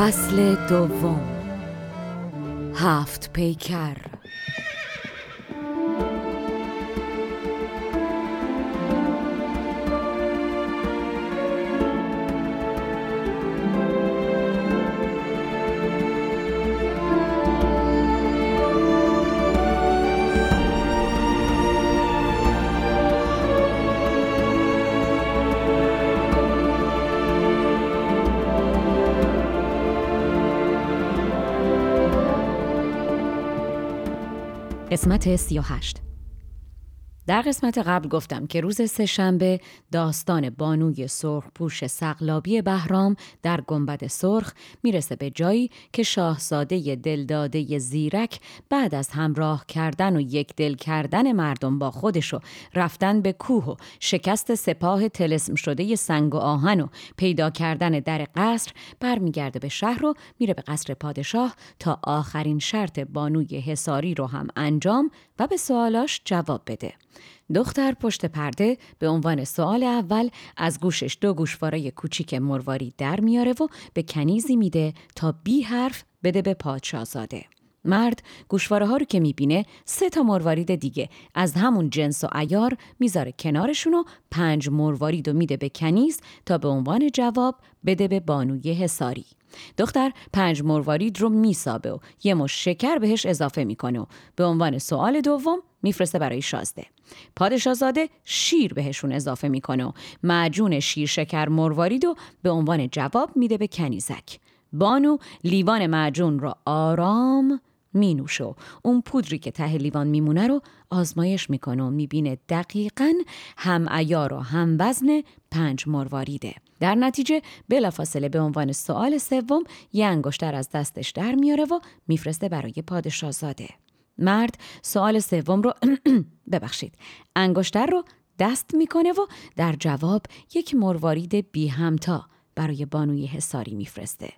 فصل دوم. هفت پیکر. قسمت 38 در قسمت قبل گفتم که روز سهشنبه داستان بانوی سرخ پوش سقلابی بهرام در گنبد سرخ می‌رسه به جایی که شاهزاده دلداده زیرک بعد از همراه کردن و یک دل کردن مردم با خودش و رفتن به کوه و شکست سپاه تلسم شده سنگ و آهن و پیدا کردن در قصر برمیگرده به شهر و میره به قصر پادشاه تا آخرین شرط بانوی حساری رو هم انجام و به سوالاش جواب بده. دختر پشت پرده به عنوان سوال اول از گوشش دو گوشواره کوچیک مرواری در میاره و به کنیزی میده تا بی حرف بده به پادشاهزاده. مرد گوشواره ها رو که می‌بینه سه تا مروارید دیگه. از همون جنس و ایار می‌ذاره کنارشون و پنج مروارید و میده به کنیز تا به عنوان جواب بده به بانوی حساری. دختر پنج مروارید رو میسابه و یه مش شکر بهش اضافه می‌کنه و به عنوان سوال دوم میفرسته برای شازده. پادشاهزاده شیر بهشون اضافه می‌کنه و معجون شیر شکر مروارید و به عنوان جواب میده به کنیزک. بانو لیوان معجون را آرام می نوشو اون پودری که ته لیوان میمونه رو آزمایش می‌کنه و می‌بینه دقیقا هم ایار و هم وزن پنج مرواریده در نتیجه بلافاصله به عنوان سوال سوم یه انگشتر از دستش در میاره و میفرسته برای پادشاهزاده. مرد سوال سوم رو ببخشید. انگشتر رو دست می‌کنه و در جواب یک مروارید بی همتا برای بانوی حساری میفرسته.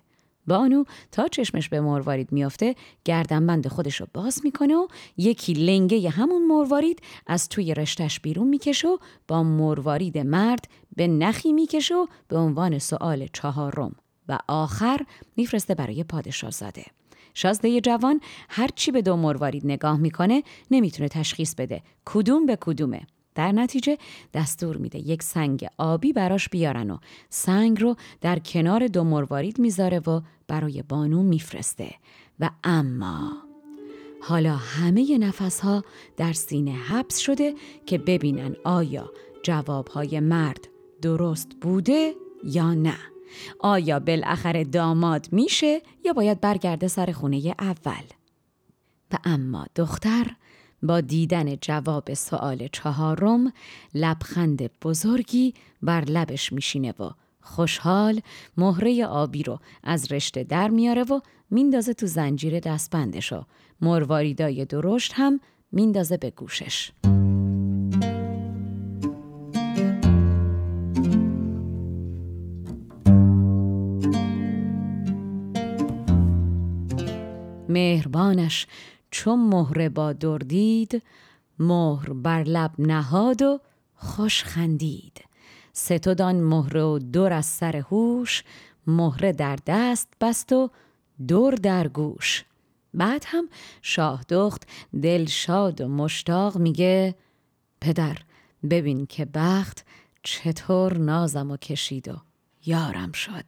بانو تا چشمش به مروارید میافته گردنبند خودش رو باز می‌کنه و یکی لنگه همون مروارید از توی رشتش بیرون می‌کشه و با مروارید مرد به نخی می‌کشه و به عنوان سوال چهارم و آخر میفرسته برای پادشاه زاده. شازده جوان هرچی به دو مروارید نگاه می‌کنه نمی‌تونه تشخیص بده کدوم به کدومه در نتیجه دستور میده یک سنگ آبی براش بیارن و سنگ رو در کنار دو مروارید می‌ذاره و برای بانو میفرسته. و اما حالا همه نفس ها در سینه حبس شده که ببینن آیا جوابهای مرد درست بوده یا نه. آیا بالاخره داماد میشه یا باید برگرده سر خونه اول؟ و اما دختر با دیدن جواب سوال چهارم لبخند بزرگی بر لبش میشینه و خوشحال مهره آبی رو از رشته در میاره و میندازه تو زنجیر دستبندش و مرواریدای درشت هم میندازه به گوشش. مهربانش چون مهره با دردید مهر بر لب نهاد و خوش خندید. ستودان مهره و دور از سر هوش مهره در دست بست و دور در گوش. بعد هم شاه دخت دل شاد و مشتاق میگه پدر ببین که بخت چطور نازم و کشید و یارم شد.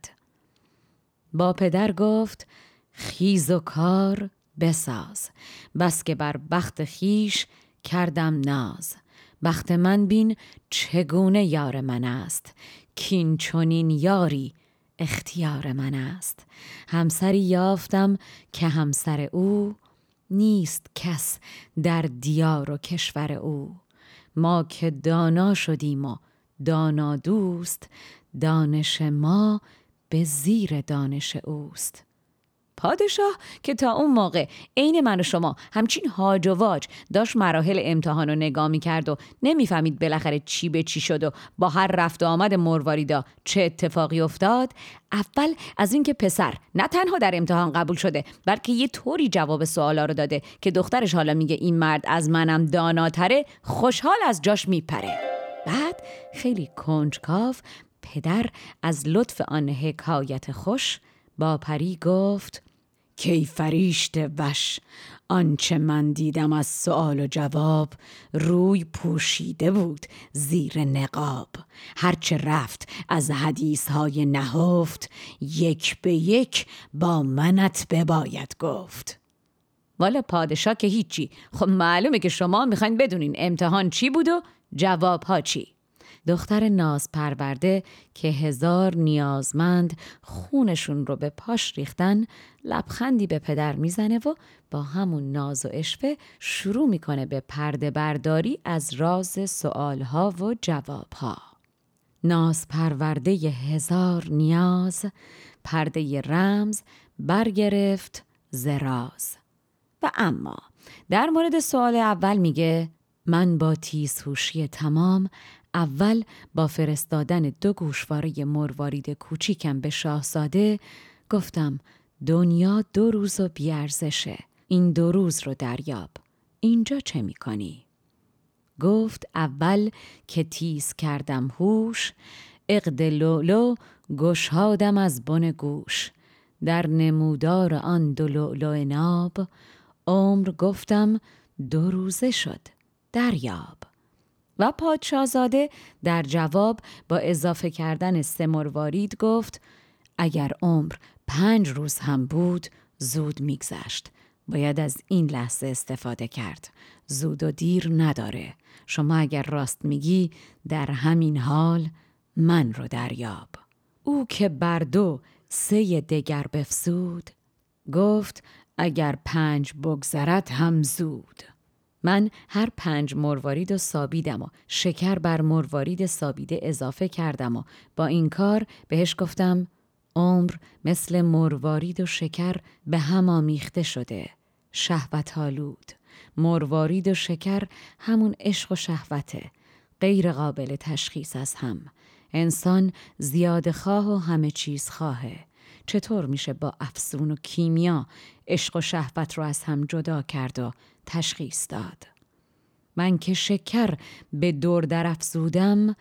با پدر گفت خیز و کار بساز. بس که بر بخت خیش کردم ناز. بخت من بین چگونه یار من است؟ کین چونین یاری اختیار من است؟ همسری یافتم که همسر او نیست کس در دیار و کشور او. ما که دانا شدیم و دانا دوست دانش ما به زیر دانش اوست. پادشاه که تا اون موقع عین من و شما همچین هاج و واج داشت مراحل امتحان رو نگاه می کرد و نمی‌فهمید بالاخره چی به چی شد و با هر رفت و آمد مرواریدا چه اتفاقی افتاد. اول از اینکه پسر نه تنها در امتحان قبول شده بلکه یه طوری جواب سوالا رو داده که دخترش حالا میگه این مرد از منم داناتره خوشحال از جاش میپره. بعد خیلی کنجکاف پدر از لطف آن حکایت خوش با پری گفت کی فریشت وش؟ آنچه من دیدم از سوال و جواب روی پوشیده بود زیر نقاب. هرچه رفت از حدیث های نهفت یک به یک با منت بباید گفت. والا پادشاه که هیچی. خب معلومه که شما می‌خواین بدونین امتحان چی بود و جواب ها چی. دختر ناز پرورده که هزار نیازمند خونشون رو به پاش ریختن لبخندی به پدر می‌زنه و با همون ناز و اشفه شروع می‌کنه به پرده برداری از راز سوالها و جوابها. ناز پرورده هزار نیاز پرده رمز برگرفت زراز و اما در مورد سوال اول میگه من با تیزهوشی تمام اول با فرستادن دو گوشواره مروارید کوچیکم به شاهزاده گفتم دنیا دو روز و بیارزشه این دو روز رو دریاب. اینجا چه می‌کنی؟ گفت اول که تیز کردم هوش اقد لولو گشهادم از بن گوش. در نمودار آن دو لولو ناب عمر گفتم دو روزه شد دریاب. و پادشاهزاده در جواب با اضافه کردن سه مروارید گفت اگر عمر پنج روز هم بود زود میگذشت. باید از این لحظه استفاده کرد. زود و دیر نداره. شما اگر راست میگی در همین حال من رو دریاب. او که بر دو سه دگر بفسود گفت اگر پنج بگذرد هم زود. من هر پنج مروارید و سابیدم و شکر بر مروارید سابیده اضافه کردم و با این کار بهش گفتم عمر مثل مروارید و شکر به هم آمیخته شده. شهوت آلود. مروارید و شکر همون عشق و شهوته. غیر قابل تشخیص از هم. انسان زیاد خواه و همه چیز خواهه. چطور میشه با افسون و کیمیا عشق و شهوت رو از هم جدا کرد و تشخیص داد؟ من که شکر به دور در افزودم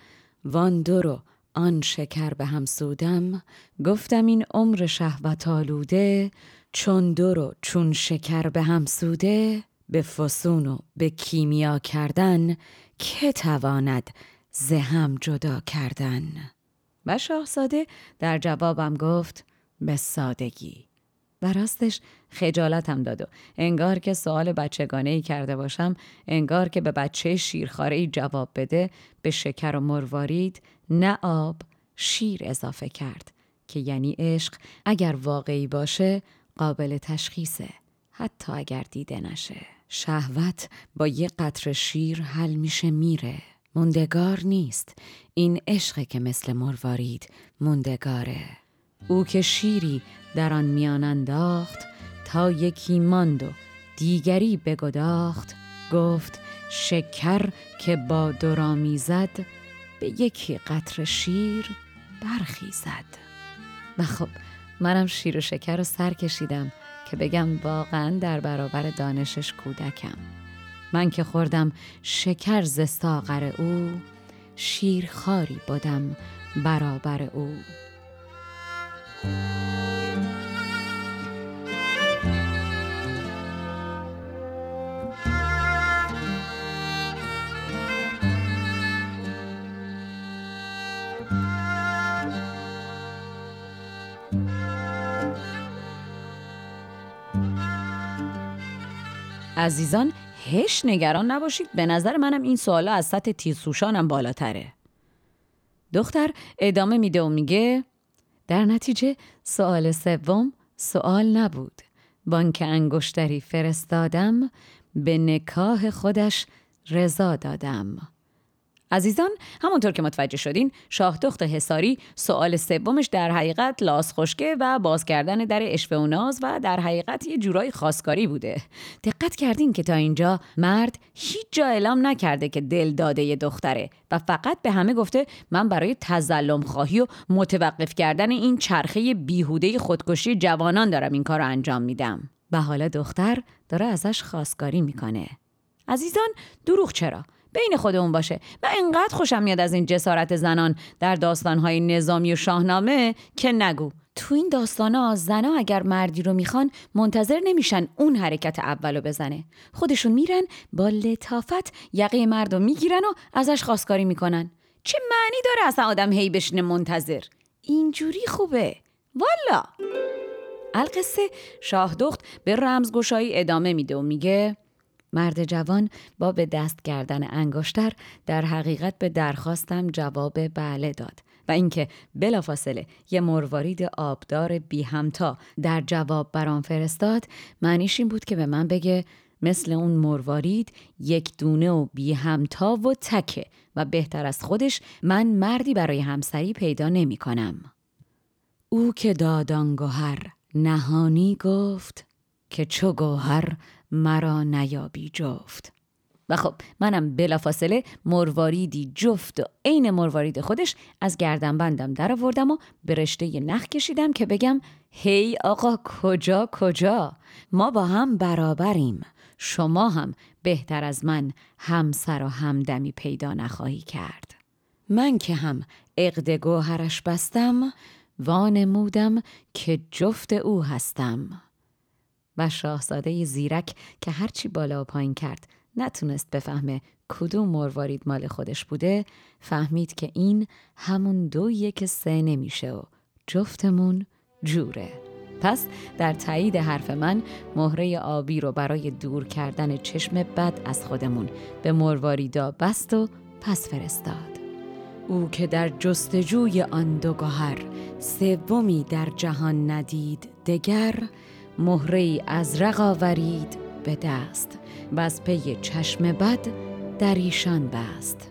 وان دو آن شکر به هم سودم. گفتم این عمر شهوت آلوده چون دو چون شکر به هم سوده. به فسون و به کیمیا کردن که تواند زهم جدا کردن؟ و شاهزاده در جوابم گفت به سادگی. و راستش خجالتم داد و انگار که سوال بچگانه ای کرده باشم انگار که به بچه شیرخاره ای جواب بده به شکر و مروارید نه آب شیر اضافه کرد که یعنی عشق اگر واقعی باشه قابل تشخیصه حتی اگر دیده نشه. شهوت با یه قطر شیر حل میشه میره. موندگار نیست. این عشقه که مثل مروارید موندگاره. او که شیری در آن میان انداخت تا یکی ماند و دیگری بگداخت گفت شکر که با درامی زد به یکی قطر شیر برخیزد. و خب منم شیر و شکر رو سر کشیدم که بگم واقعا در برابر دانشش کودکم. من که خوردم شکر ز ساغر او شیر خاری بودم برابر او. عزیزان هش نگران نباشید. به نظر منم این سوالا از سطح تیزسوشانم بالاتره. دختر ادامه میده و میگه در نتیجه سوال سوم سوال نبود. بانک انگشتری فرستادم به نکاح خودش رضا دادم. عزیزان همونطور که متوجه شدین شاهدخت حساری سوال سومش در حقیقت لاس خشکه و باز کردن در اشوه و ناز و در حقیقت یه جورای خاصکاری بوده. دقت کردین که تا اینجا مرد هیچ جا اعلام نکرده که دل داده یه دختره و فقط به همه گفته من برای تزلم خواهی و متوقف کردن این چرخه بیهوده خودکشی جوانان دارم این کار انجام میدم. و حالا دختر داره ازش خواستگاری می‌کنه. عزیزان دروغ چرا؟ بین خودمون باشه. و انقدر خوشم میاد از این جسارت زنان در داستانهای نظامی و شاهنامه که نگو. تو این داستانا زنا اگر مردی رو می‌خوان منتظر نمیشن اون حرکت اولو بزنه. خودشون میرن با لطافت یقه مرد رو می‌گیرن و ازش خواستگاری می‌کنن. چه معنی داره اصلا آدم هی بشینه منتظر؟ اینجوری خوبه. والا! القصه شاهدخت به رمزگشایی ادامه میده و میگه مرد جوان با به دست کردن انگشتر در حقیقت به درخواستم جواب بله داد و اینکه بلافاصله یه مروارید آبدار بی همتا در جواب برام فرستاد معنیش این بود که به من بگه مثل اون مروارید یک دونه و بی همتا و تکه و بهتر از خودش من مردی برای همسری پیدا نمی کنم. او که دادان گوهر نهانی گفت که چو گوهر مرا نیابی جفت. و خب منم بلافاصله مرواریدی جفت و عین مروارید خودش از گردن بندم در آوردم و به رشته نخ کشیدم که بگم هی آقا کجا کجا؟ ما با هم برابریم. شما هم بهتر از من همسر و همدمی پیدا نخواهی کرد. من که هم عقد گوهرش بستم وانمودم که جفت او هستم. و شاهزاده زیرک که هرچی بالا و پایین کرد نتونست بفهمه کدوم مروارید مال خودش بوده فهمید که این همون دویه که سه نمیشه و جفتمون جوره. پس در تایید حرف من مهره آبی رو برای دور کردن چشم بد از خودمون به مرواریدا بست و پس فرستاد. او که در جستجوی آن دو گوهر سومی در جهان ندید دگر مهره از آورید به دست. و از پی چشم بد در ایشان بست.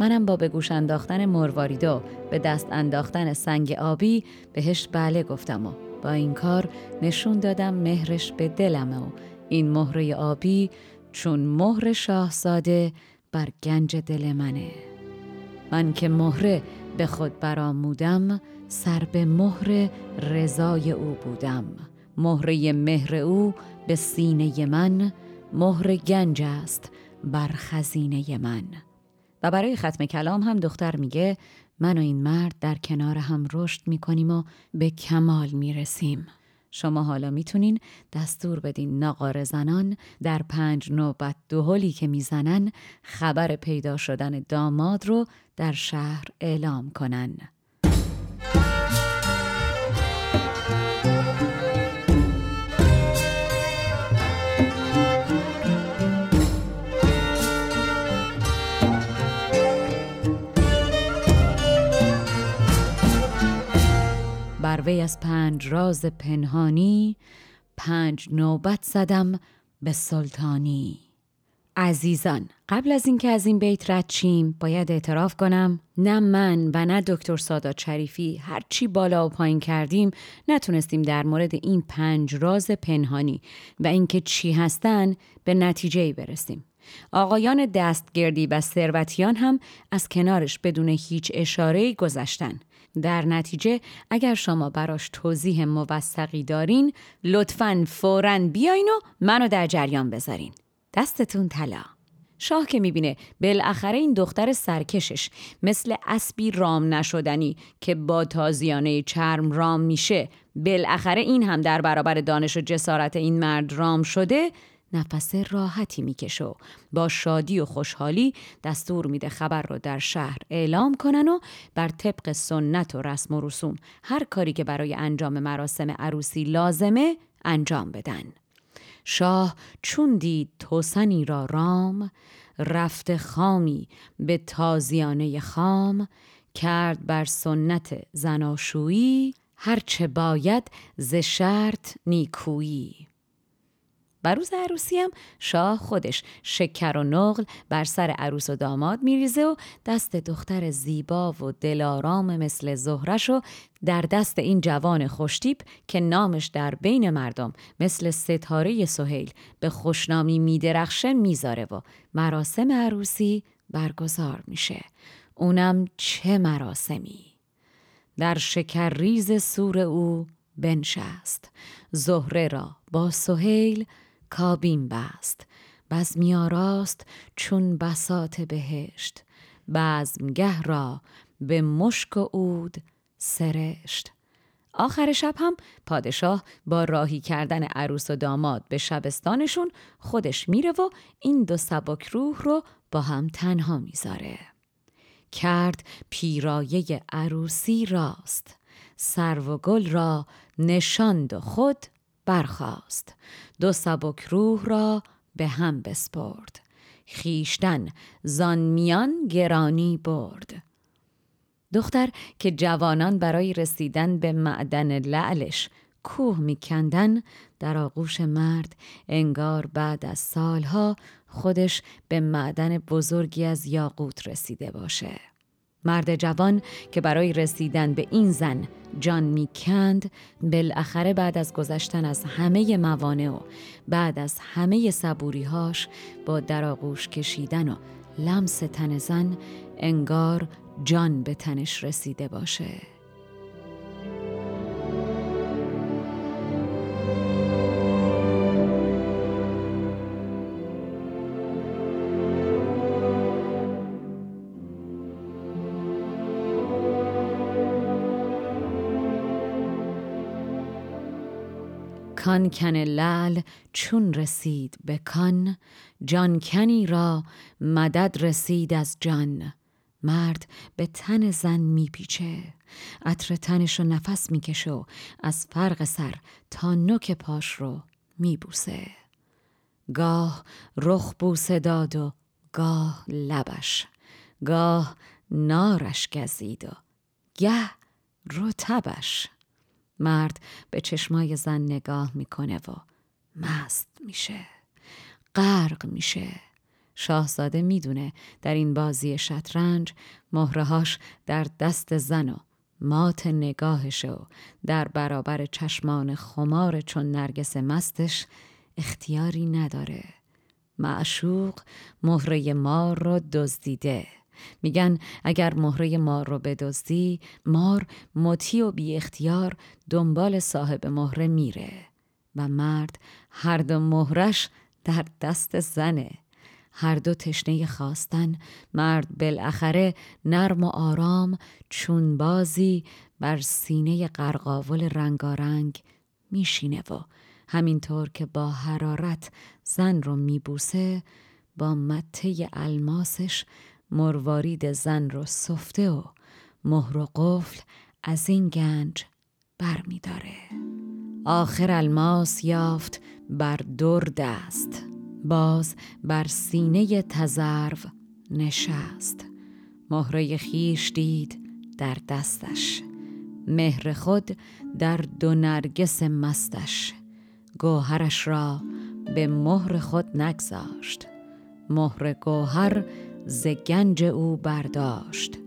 منم با به گوش انداختن مرواریدو به دست انداختن سنگ آبی بهش بله گفتم و با این کار نشون دادم مهرش به دلمه و این مهره آبی چون مهر شاهزاده بر گنج دل منه. من که مهره به خود برامودم سر به مهر رضای او بودم. مهره مهر او به سینه من مهر گنج است بر خزینه من. و برای ختم کلام هم دختر میگه من و این مرد در کنار هم رشد می‌کنیم و به کمال می‌رسیم. شما حالا می‌تونین دستور بدین ناقار زنان در پنج نوبت دوهلی که می‌زنن خبر پیدا شدن داماد رو در شهر اعلام کنن. بر وی از پنج راز پنهانی پنج نوبت زدم به سلطانی. عزیزان قبل از اینکه از این بیت رد چیم باید اعتراف کنم نه من و نه دکتر سادات شریفی هرچی بالا و پایین کردیم نتونستیم در مورد این پنج راز پنهانی و اینکه چی هستن به نتیجه برسیم. آقایان دستگردی و ثروتیان هم از کنارش بدون هیچ اشاره گذشتن. در نتیجه اگر شما براش توضیح موثقی دارین لطفا فورا بیاین و منو در جریان بذارین. دستتون طلا. شاه که می‌بینه بالاخره این دختر سرکشش مثل اسبی رام نشدنی که با تازیانه چرم رام میشه بالاخره این هم در برابر دانش و جسارت این مرد رام شده نفس راحتی می‌کشه و با شادی و خوشحالی دستور میده خبر رو در شهر اعلام کنن و بر طبق سنت و رسم و رسوم هر کاری که برای انجام مراسم عروسی لازمه انجام بدن. شاه چون دید توسنی را رام رفت خامی به تازیانه خام کرد بر سنت زناشویی هرچه باید ز شرط نیکویی و روز عروسی هم شاه خودش. شکر و نقل بر سر عروس و داماد میریزه و دست دختر زیبا و دلارام مثل زهرش و در دست این جوان خوشتیپ که نامش در بین مردم مثل ستاره سهیل به خوشنامی میدرخشه می‌ذاره و مراسم عروسی برگزار میشه. اونم چه مراسمی؟ در شکر ریز سور او بنشست. زهره را با سهیل کابین بست. بزمیاراست چون بسات بهشت. بزمگه را به مشک و عود سرشت. آخر شب هم پادشاه با راهی کردن عروس و داماد به شبستانشون خودش میره و این دو سبک روح رو با هم تنها می‌ذاره. کرد پیرایه عروسی راست. سرو و گل را نشاند و خود برخاست. دو سبک روح را به هم بسپرد. خیشتن زان میان گرانی برد. دختر که جوانان برای رسیدن به معدن لعلش کوه میکندن در آغوش مرد انگار بعد از سالها خودش به معدن بزرگی از یاقوت رسیده باشه. مرد جوان که برای رسیدن به این زن جان می‌کند بالاخره بعد از گذشتن از همه موانع و بعد از همه صبوریهاش با دراغوش کشیدن و لمس تن زن انگار جان به تنش رسیده باشه. کان کن لل چون رسید به کان جان کنی را مدد رسید از جان. مرد به تن زن میپیچه عطر تنش رو نفس می‌کشه و از فرق سر تا نوک پاش رو میبوسه. گاه رخ بوسه داد و گاه لبش گاه نارش گزید و گه رتبش مرد به چشمای زن نگاه می‌کنه و مست میشه غرق میشه. شاهزاده می‌دونه در این بازی شطرنج مهرهاش در دست زن و مات نگاهش و در برابر چشمان خمار چون نرگس مستش اختیاری نداره. معشوق مهره مار رو دزدیده. میگن اگر مهره مار رو بدزدی مار مطیع و بی اختیار دنبال صاحب مهره میره و مرد هر دو مهرش در دست زنه. هر دو تشنه خواستن مرد بالاخره نرم و آرام چون بازی بر سینه قرقاول رنگارنگ میشینه و همینطور که با حرارت زن رو میبوسه با مته الماسش مروارید زن رو سفته و مهر و قفل از این گنج بر می داره. آخر الماس یافت بر دور دست. باز بر سینه تزرو نشست. مهره خیش دید در دستش. مهر خود در دو نرگس مستش. گوهرش را به مهر خود نگذاشت. مهر گوهر ز گنج او برداشت.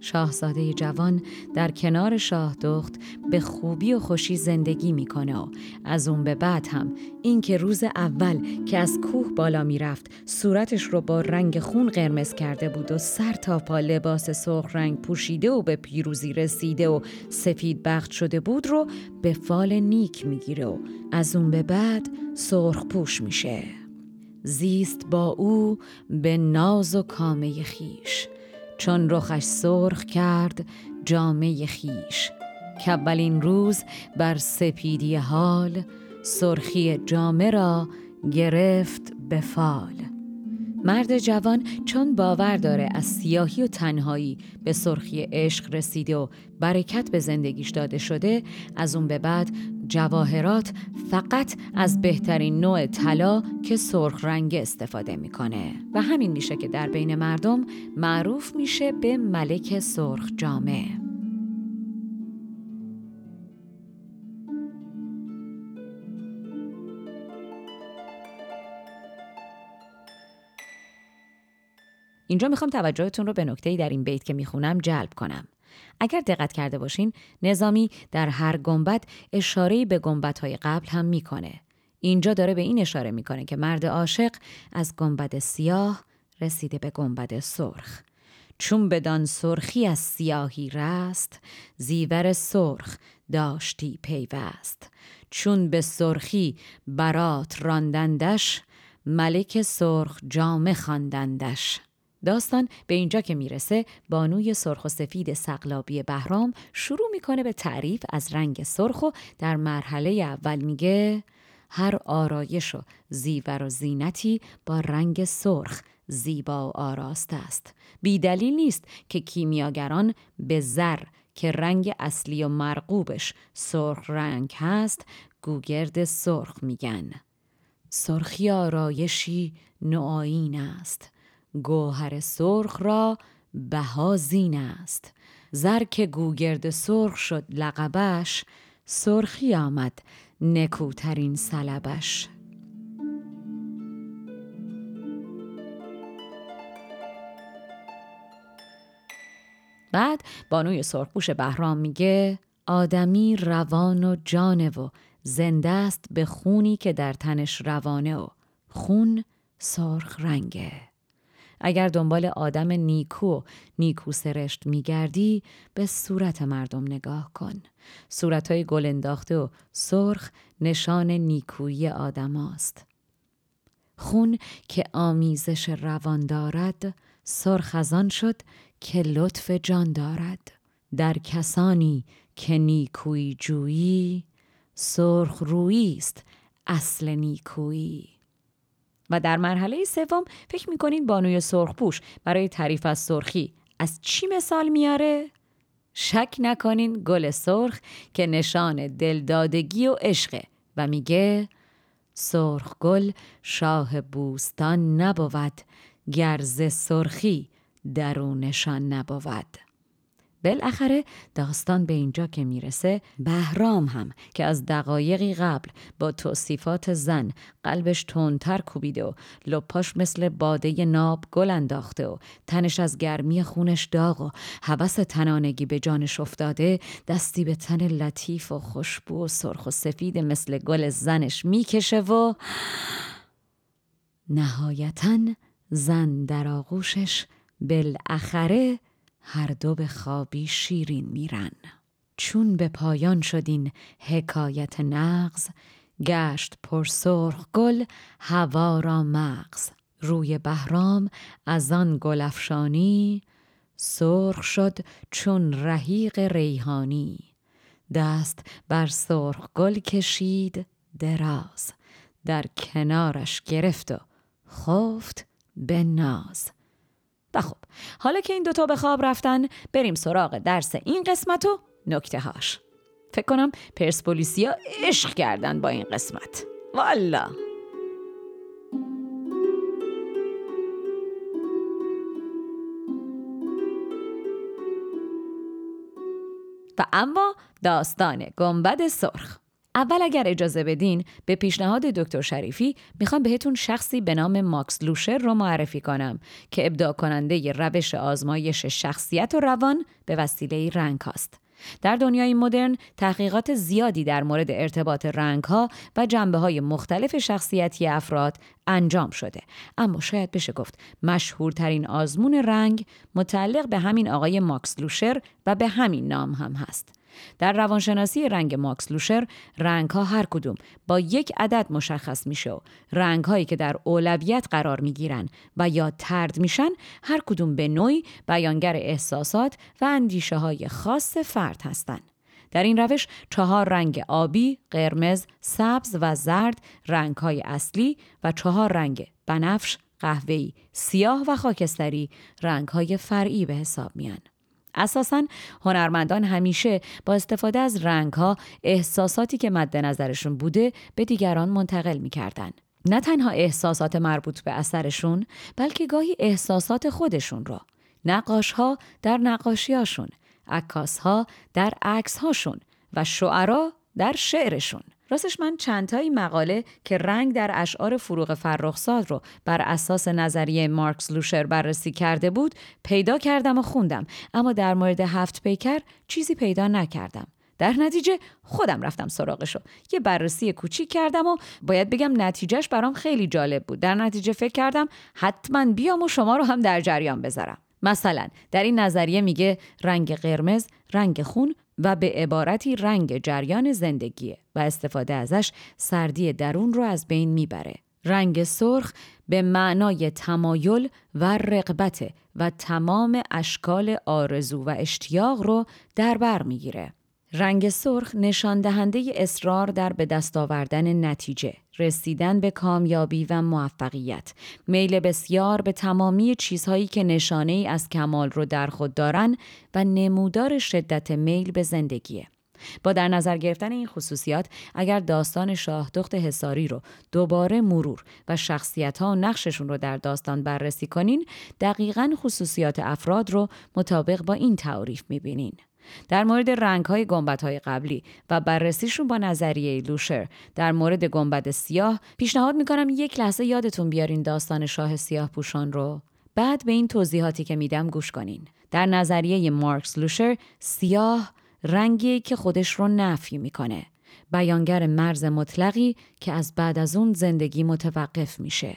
شاهزاده جوان در کنار شاه دخت به خوبی و خوشی زندگی می‌کنه و از اون به بعد هم اینکه روز اول که از کوه بالا می‌رفت صورتش رو با رنگ خون قرمز کرده بود و سر تا پا لباس سرخ رنگ پوشیده و به پیروزی رسیده و سفید بخت شده بود رو به فال نیک می‌گیره و از اون به بعد سرخ پوش میشه. زیست با او به ناز و کامه خیش چون رخش سرخ کرد جامه خیش. که اولین روز بر سپیدی حال سرخی جامه را گرفت به فال. مرد جوان چون باور داره از سیاهی و تنهایی به سرخی عشق رسیده و برکت به زندگیش داده شده از اون به بعد جواهرات فقط از بهترین نوع طلا که سرخ رنگ استفاده می‌کنه و همین میشه که در بین مردم معروف میشه به ملک سرخ جامعه اینجا می‌خوام توجهتون رو به نکته در این بیت که می‌خونم جلب کنم. اگر دقت کرده باشین نظامی در هر گنبد اشاره به های قبل هم می‌کنه. اینجا داره به این اشاره می‌کنه که مرد عاشق از گنبد سیاه رسیده به گنبد سرخ. چون بدان سرخی از سیاهی رست زیور سرخ داشتی پیوست چون به سرخی برات راندندش ملک سرخ جامه خواندندش داستان به اینجا که می‌رسه بانوی سرخ و سفید سقلابی بهرام شروع می‌کنه به تعریف از رنگ سرخ و در مرحله اول میگه هر آرایش و زیور و زینتی با رنگ سرخ زیبا و آراست است. بیدلیل نیست که کیمیاگران به زر که رنگ اصلی و مرغوبش سرخ رنگ هست گوگرد سرخ میگن. سرخی آرایشی نوعین است. گوهر سرخ را بها زین است. زر که گوگرد سرخ شد لقبش سرخی آمد نکوترین سلبش. بعد بانوی سرخپوش بهرام میگه آدمی روان و جانه و زنده است به خونی که در تنش روانه و خون سرخ رنگه. اگر دنبال آدم نیکو نیکو سرشت میگردی به صورت مردم نگاه کن. صورتهای گل انداخته و سرخ نشان نیکویی آدم است. خون که آمیزش روان دارد سرخ از آن شد که لطف جان دارد. در کسانی که نیکویی جویی سرخ رویی است اصل نیکویی. و در مرحله سوم فکر می‌کنید بانوی سرخپوش برای تعریف از سرخی از چی مثال میاره؟ شک نکنین گل سرخ که نشان دلدادگی و عشقه و میگه سرخ گل شاه بوستان نبود گرز سرخی درونشان نبود بالاخره داستان به اینجا که می‌رسه بهرام هم که از دقایقی قبل با توصیفات زن قلبش تندتر کوبیده و لپاش مثل باده ناب گل انداخته و تنش از گرمی خونش داغ و هوس تنانگی به جانش افتاده دستی به تن لطیف و خوشبو و سرخ و سفید مثل گل زنش می‌کشه و نهایتا زن در آغوشش بالاخره هر دو به خوابی شیرین میرن. چون به پایان شدین حکایت نغز گشت پر سرخ گل هوا را مغز. روی بهرام از آن گل افشانی سرخ شد چون رحیق ریحانی. دست بر سرخ گل کشید دراز در کنارش گرفت و خفت به ناز. و خب حالا که این دوتا به خواب رفتن بریم سراغ درس این قسمت و نکته هاش. فکر کنم پرسپولیسیا عشق کردن با این قسمت. والا! و اما داستان گنبد سرخ. اول اگر اجازه بدین به پیشنهاد دکتر شریفی می‌خوام بهتون شخصی به نام ماکس لوشر رو معرفی کنم که ابداع کننده روش آزمایش شخصیت و روان به وسیله رنگ هاست. در دنیای مدرن تحقیقات زیادی در مورد ارتباط رنگ ها و جنبه های مختلف شخصیتی افراد انجام شده اما شاید بشه گفت مشهورترین آزمون رنگ متعلق به همین آقای ماکس لوشر و به همین نام هم هست در روانشناسی رنگ ماکس لوشر رنگ ها هر کدوم با یک عدد مشخص میشه و رنگ هایی که در اولویت قرار می‌گیرن و یا ترد میشن هر کدوم به نوعی بیانگر احساسات و اندیشه های خاص فرد هستند. در این روش چهار رنگ آبی، قرمز، سبز و زرد رنگ های اصلی و چهار رنگ بنفش، قهوه‌ای، سیاه و خاکستری رنگ های فرعی به حساب میان. اساسا هنرمندان همیشه با استفاده از رنگها احساساتی که مد نظرشون بوده به دیگران منتقل می‌کردن. نه تنها احساسات مربوط به اثرشون بلکه گاهی احساسات خودشون رو. نقاش ها در نقاشیاشون، عکاس ها در عکس هاشون و شعرا در شعرشون. راستش من چندتایی مقاله که رنگ در اشعار فروغ فرخزاد رو بر اساس نظریه مارکس لوشر بررسی کرده بود پیدا کردم و خوندم. اما در مورد هفت پیکر چیزی پیدا نکردم. در نتیجه خودم رفتم سراغشو. یه بررسی کوچیک کردم و باید بگم نتیجهش برام خیلی جالب بود. در نتیجه فکر کردم حتما بیام و شما رو هم در جریان بذارم. مثلا در این نظریه میگه رنگ قرمز رنگ خون و به عبارتی رنگ جریان زندگیه و استفاده ازش سردی درون رو از بین می‌بره. رنگ سرخ به معنای تمایل و رقبت و تمام اشکال آرزو و اشتیاق رو در بر می‌گیره. رنگ سرخ نشان دهنده اصرار در به دست آوردن نتیجه، رسیدن به کامیابی و موفقیت، میل بسیار به تمامی چیزهایی که نشانه ای از کمال رو در خود دارن و نمودار شدت میل به زندگیه. با در نظر گرفتن این خصوصیات اگر داستان شاه دخت حساری رو دوباره مرور و شخصیت ها و نقششون رو در داستان بررسی کنین دقیقا خصوصیات افراد رو مطابق با این تعریف می‌بینین. در مورد رنگ های گنبت های قبلی و بررسیشون با نظریه لوشر. در مورد گنبد سیاه پیشنهاد می‌کنم یک لحظه یادتون بیارین داستان شاه سیاه پوشان رو. بعد به این توضیحاتی که میدم گوش کنین. در نظریه مارکس لوشر سیاه رنگی که خودش رو نفی می‌کنه. بیانگر مرز مطلقی که از بعد از اون زندگی متوقف میشه.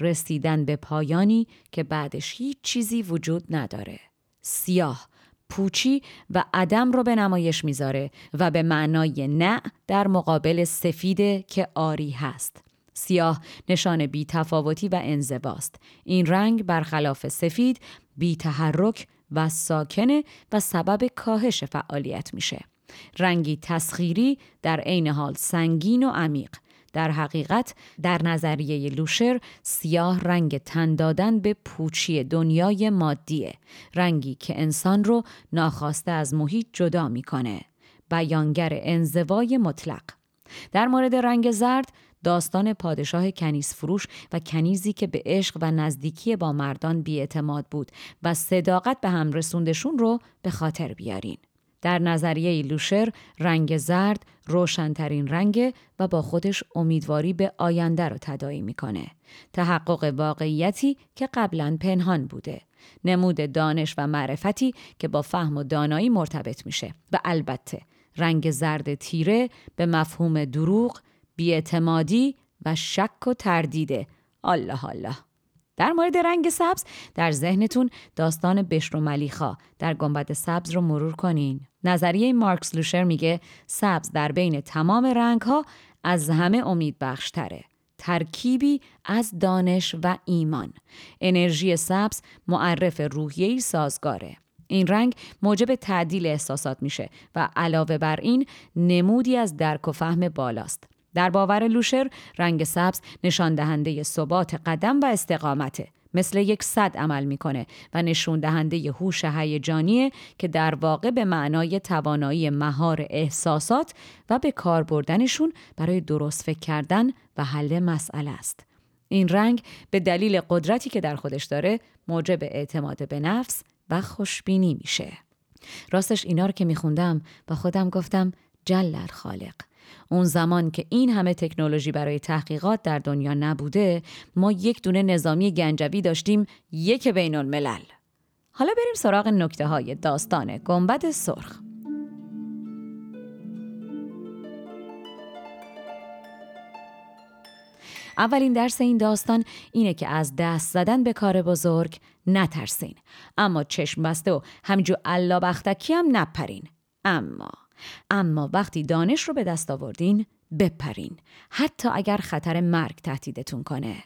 رسیدن به پایانی که بعدش هیچ چیزی وجود نداره. سیاه پوچی و عدم رو به نمایش می‌ذاره و به معنای نه در مقابل سفیده که آری هست. سیاه نشان بی تفاوتی و انزواست. این رنگ برخلاف سفید بی تحرک و ساکنه و سبب کاهش فعالیت میشه. رنگی تسخیری در عین حال سنگین و عمیق در حقیقت در نظریه لوشر سیاه رنگ تن دادن به پوچی دنیای مادیه رنگی که انسان رو ناخواسته از محیط جدا می‌کنه بیانگر انزوای مطلق در مورد رنگ زرد داستان پادشاه کنیز فروش و کنیزی که به عشق و نزدیکی با مردان بیاعتماد بود و صداقت به هم رسوندشون رو به خاطر بیارین. در نظریه لوشر رنگ زرد روشنترین رنگ و با خودش امیدواری به آینده رو تدایی می‌کنه. تحقق واقعیتی که قبلا پنهان بوده. نمود دانش و معرفتی که با فهم و دانایی مرتبط میشه و البته رنگ زرد تیره به مفهوم دروغ، بیاعتمادی و شک و تردیده. الله الله. در مورد رنگ سبز در ذهنتون داستان بشر و ملیخا در گنبد سبز رو مرور کنین. نظریه مارکس لوشر میگه سبز در بین تمام رنگ ها از همه امید بخشتره. ترکیبی از دانش و ایمان. انرژی سبز معرف روحیه‌ای سازگاره. این رنگ موجب تعدیل احساسات میشه و علاوه بر این نمودی از درک و فهم بالاست. در باور لوشر رنگ سبز نشان دهنده ثبات قدم و استقامته مثل یک صد عمل می‌کنه و نشون دهنده هوش هیجانیه که در واقع به معنای توانایی مهار احساسات و به کار بردنشون برای درست فکر کردن و حل مسئله است. این رنگ به دلیل قدرتی که در خودش داره موجب اعتماد به نفس و خوشبینی میشه. راستش اینا رو که میخوندم با خودم گفتم جلل خالق اون زمان که این همه تکنولوژی برای تحقیقات در دنیا نبوده ما یک دونه نظامی گنجوی داشتیم یک بین الملل حالا بریم سراغ نکته های داستان گنبد سرخ. اولین درس این داستان اینه که از دست زدن به کار بزرگ نترسین. اما چشم بسته و همجو الله بختکی هم نپرین. اما اما وقتی دانش رو به دست آوردین بپرین. حتی اگر خطر مرگ تهدیدتون کنه.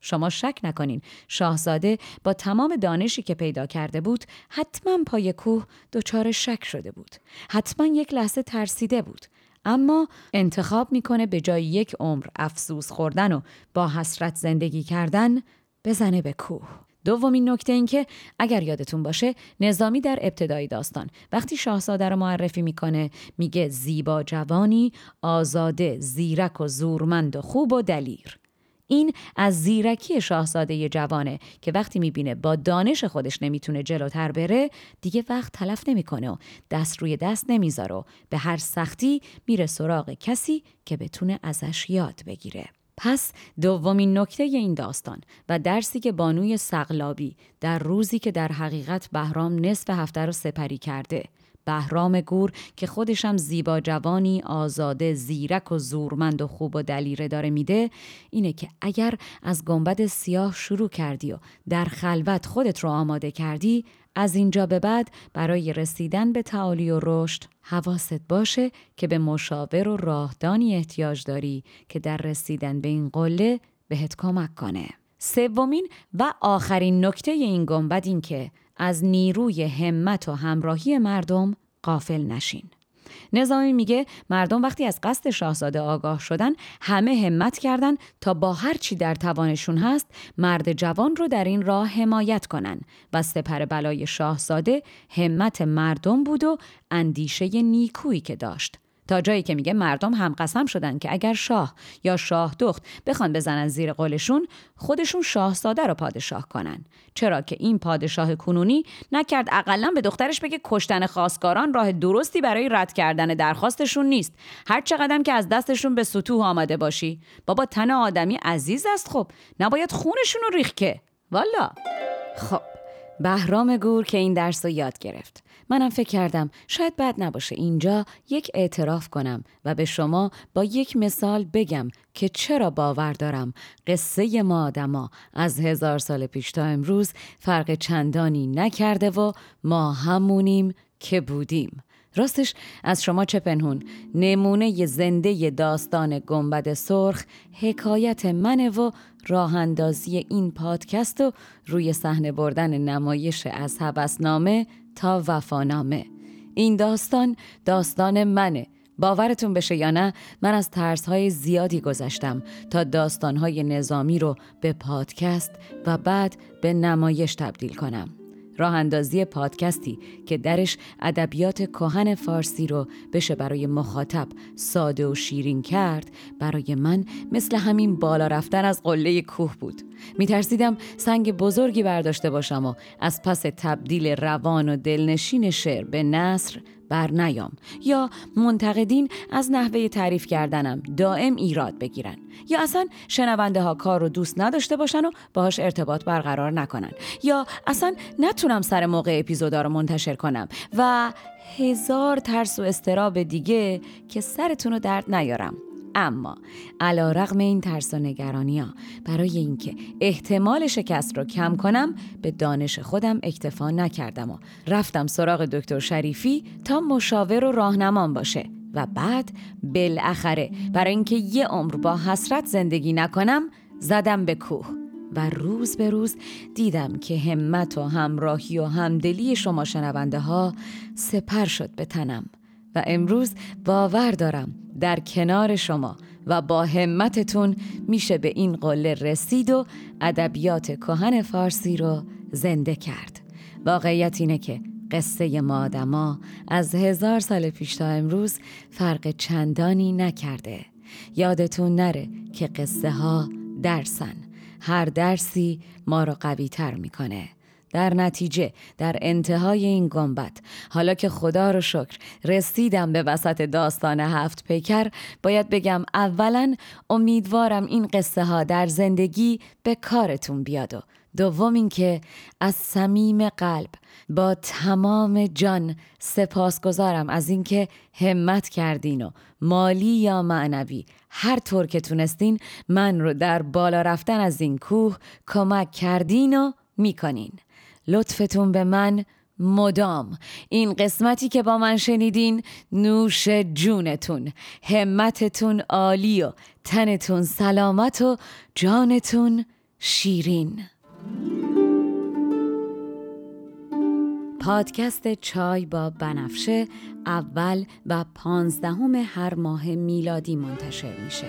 شما شک نکنین. شاهزاده با تمام دانشی که پیدا کرده بود حتما پای کوه دچار شک شده بود. حتما یک لحظه ترسیده بود. اما انتخاب می‌کنه به جای یک عمر افسوس خوردن و با حسرت زندگی کردن بزنه به کوه. دومین نکته این که اگر یادتون باشه نظامی در ابتدای داستان وقتی شاهزاده رو معرفی می‌کنه میگه زیبا جوانی آزاده زیرک و زورمند و خوب و دلیر این از زیرکی شاهزاده جوانه که وقتی می‌بینه با دانش خودش نمی‌تونه جلوتر بره دیگه وقت تلف نمی‌کنه و دست روی دست نمی‌ذاره و به هر سختی میره سراغ کسی که بتونه ازش یاد بگیره. پس دومین نکته این داستان و درسی که بانوی سقلابی در روزی که در حقیقت بهرام نصف هفته رو سپری کرده بهرام گور که خودشم زیبا جوانی آزاده زیرک و زورمند و خوب و دلیره داره میده اینه که اگر از گنبد سیاه شروع کردی و در خلوت خودت رو آماده کردی از اینجا به بعد برای رسیدن به تعالی و رشد حواست باشه که به مشاور و راهدانی احتیاج داری که در رسیدن به این قله بهت کمک کنه. سومین و آخرین نکته این گنبد این که از نیروی همت و همراهی مردم قافل نشین. نظامی میگه مردم وقتی از قصد شاهزاده آگاه شدن همه همت کردن تا با هر چی در توانشون هست مرد جوان رو در این راه حمایت کنن و سپر بلای شاهزاده همت مردم بود و اندیشه نیکویی که داشت تا جایی که میگه مردم هم قسم شدن که اگر شاه یا شاه دخت بخوان بزنن زیر قولشون خودشون شاهزاده رو پادشاه کنن. چرا که این پادشاه کنونی نکرد اقلا به دخترش بگه کشتن خواستگاران راه درستی برای رد کردن درخواستشون نیست. هر چقدر که از دستشون به سطوح آمده باشی. بابا تن آدمی عزیز است خب. نباید خونشون رو ریخ که والا. خب. بهرام گور که این درس رو یاد گرفت. منم فکر کردم شاید بد نباشه اینجا یک اعتراف کنم و به شما با یک مثال بگم که چرا باور دارم قصه ما آدما از هزار سال پیش تا امروز فرق چندانی نکرده و ما همونیم که بودیم. راستش از شما چه پنهون؟ نمونه زنده داستان گنبد سرخ حکایت منه و راه اندازی این پادکست و روی صحنه بردن نمایش از حبسنامه تا وفانامه. این داستان داستان منه. باورتون بشه یا نه من از ترس های زیادی گذشتم تا داستان های نظامی رو به پادکست و بعد به نمایش تبدیل کنم. راه اندازی پادکستی که درش ادبیات کهن فارسی رو بشه برای مخاطب ساده و شیرین کرد برای من مثل همین بالا رفتن از قله کوه بود. میترسیدم سنگ بزرگی برداشته باشم و از پس تبدیل روان و دلنشین شعر به نصر بر نیام یا منتقدین از نحوه تعریف کردنم دائم ایراد بگیرن یا اصلا شنونده ها کار رو دوست نداشته باشن و باهاش ارتباط برقرار نکنن یا اصلا نتونم سر موقع اپیزودا رو منتشر کنم و هزار ترس و استراب دیگه که سرتون رو درد نیارم. اما علا رغم این ترس و نگرانی ها برای اینکه احتمال شکست رو کم کنم به دانش خودم اکتفا نکردم و رفتم سراغ دکتر شریفی تا مشاور و راهنمام باشه و بعد بالاخره برای اینکه یه عمر با حسرت زندگی نکنم زدم به کوه و روز به روز دیدم که همت و همراهی و همدلی شما شنونده ها سپر شد به تنم. و امروز باور دارم در کنار شما و با همتتون میشه به این قله رسید و ادبیات کهن فارسی رو زنده کرد. واقعیت اینه که قصه ما آدما از هزار سال پیش تا امروز فرق چندانی نکرده. یادتون نره که قصه ها درسن. هر درسی ما رو قوی تر می‌کنه. در نتیجه در انتهای این گنبد حالا که خدا رو شکر رسیدم به وسط داستان هفت پیکر باید بگم اولا امیدوارم این قصه ها در زندگی به کارتون بیاد و دوم اینکه از صمیم قلب با تمام جان سپاسگزارم از اینکه همت کردین و مالی یا معنوی هر طور که تونستین من رو در بالا رفتن از این کوه کمک کردین و می‌کنین. لطفتون به من مدام. این قسمتی که با من شنیدین نوش جونتون. همتتون عالی و تنتون سلامت و جانتون شیرین. پادکست چای با بنفشه اول و پانزدهم هر ماه میلادی منتشر میشه.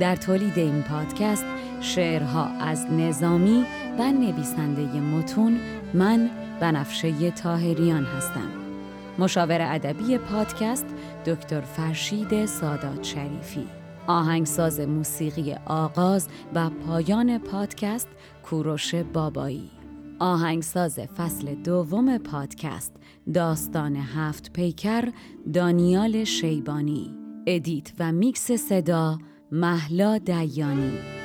در تولید این پادکست شعرها از نظامی و نویسنده متون من بنفشه تاهریان هستم. مشاور ادبی پادکست دکتر فرشید سادات شریفی. آهنگساز موسیقی آغاز و پایان پادکست کوروش بابایی. آهنگساز فصل دوم پادکست داستان هفت پیکر دانیال شیبانی. ادیت و میکس صدا محلا دیانی.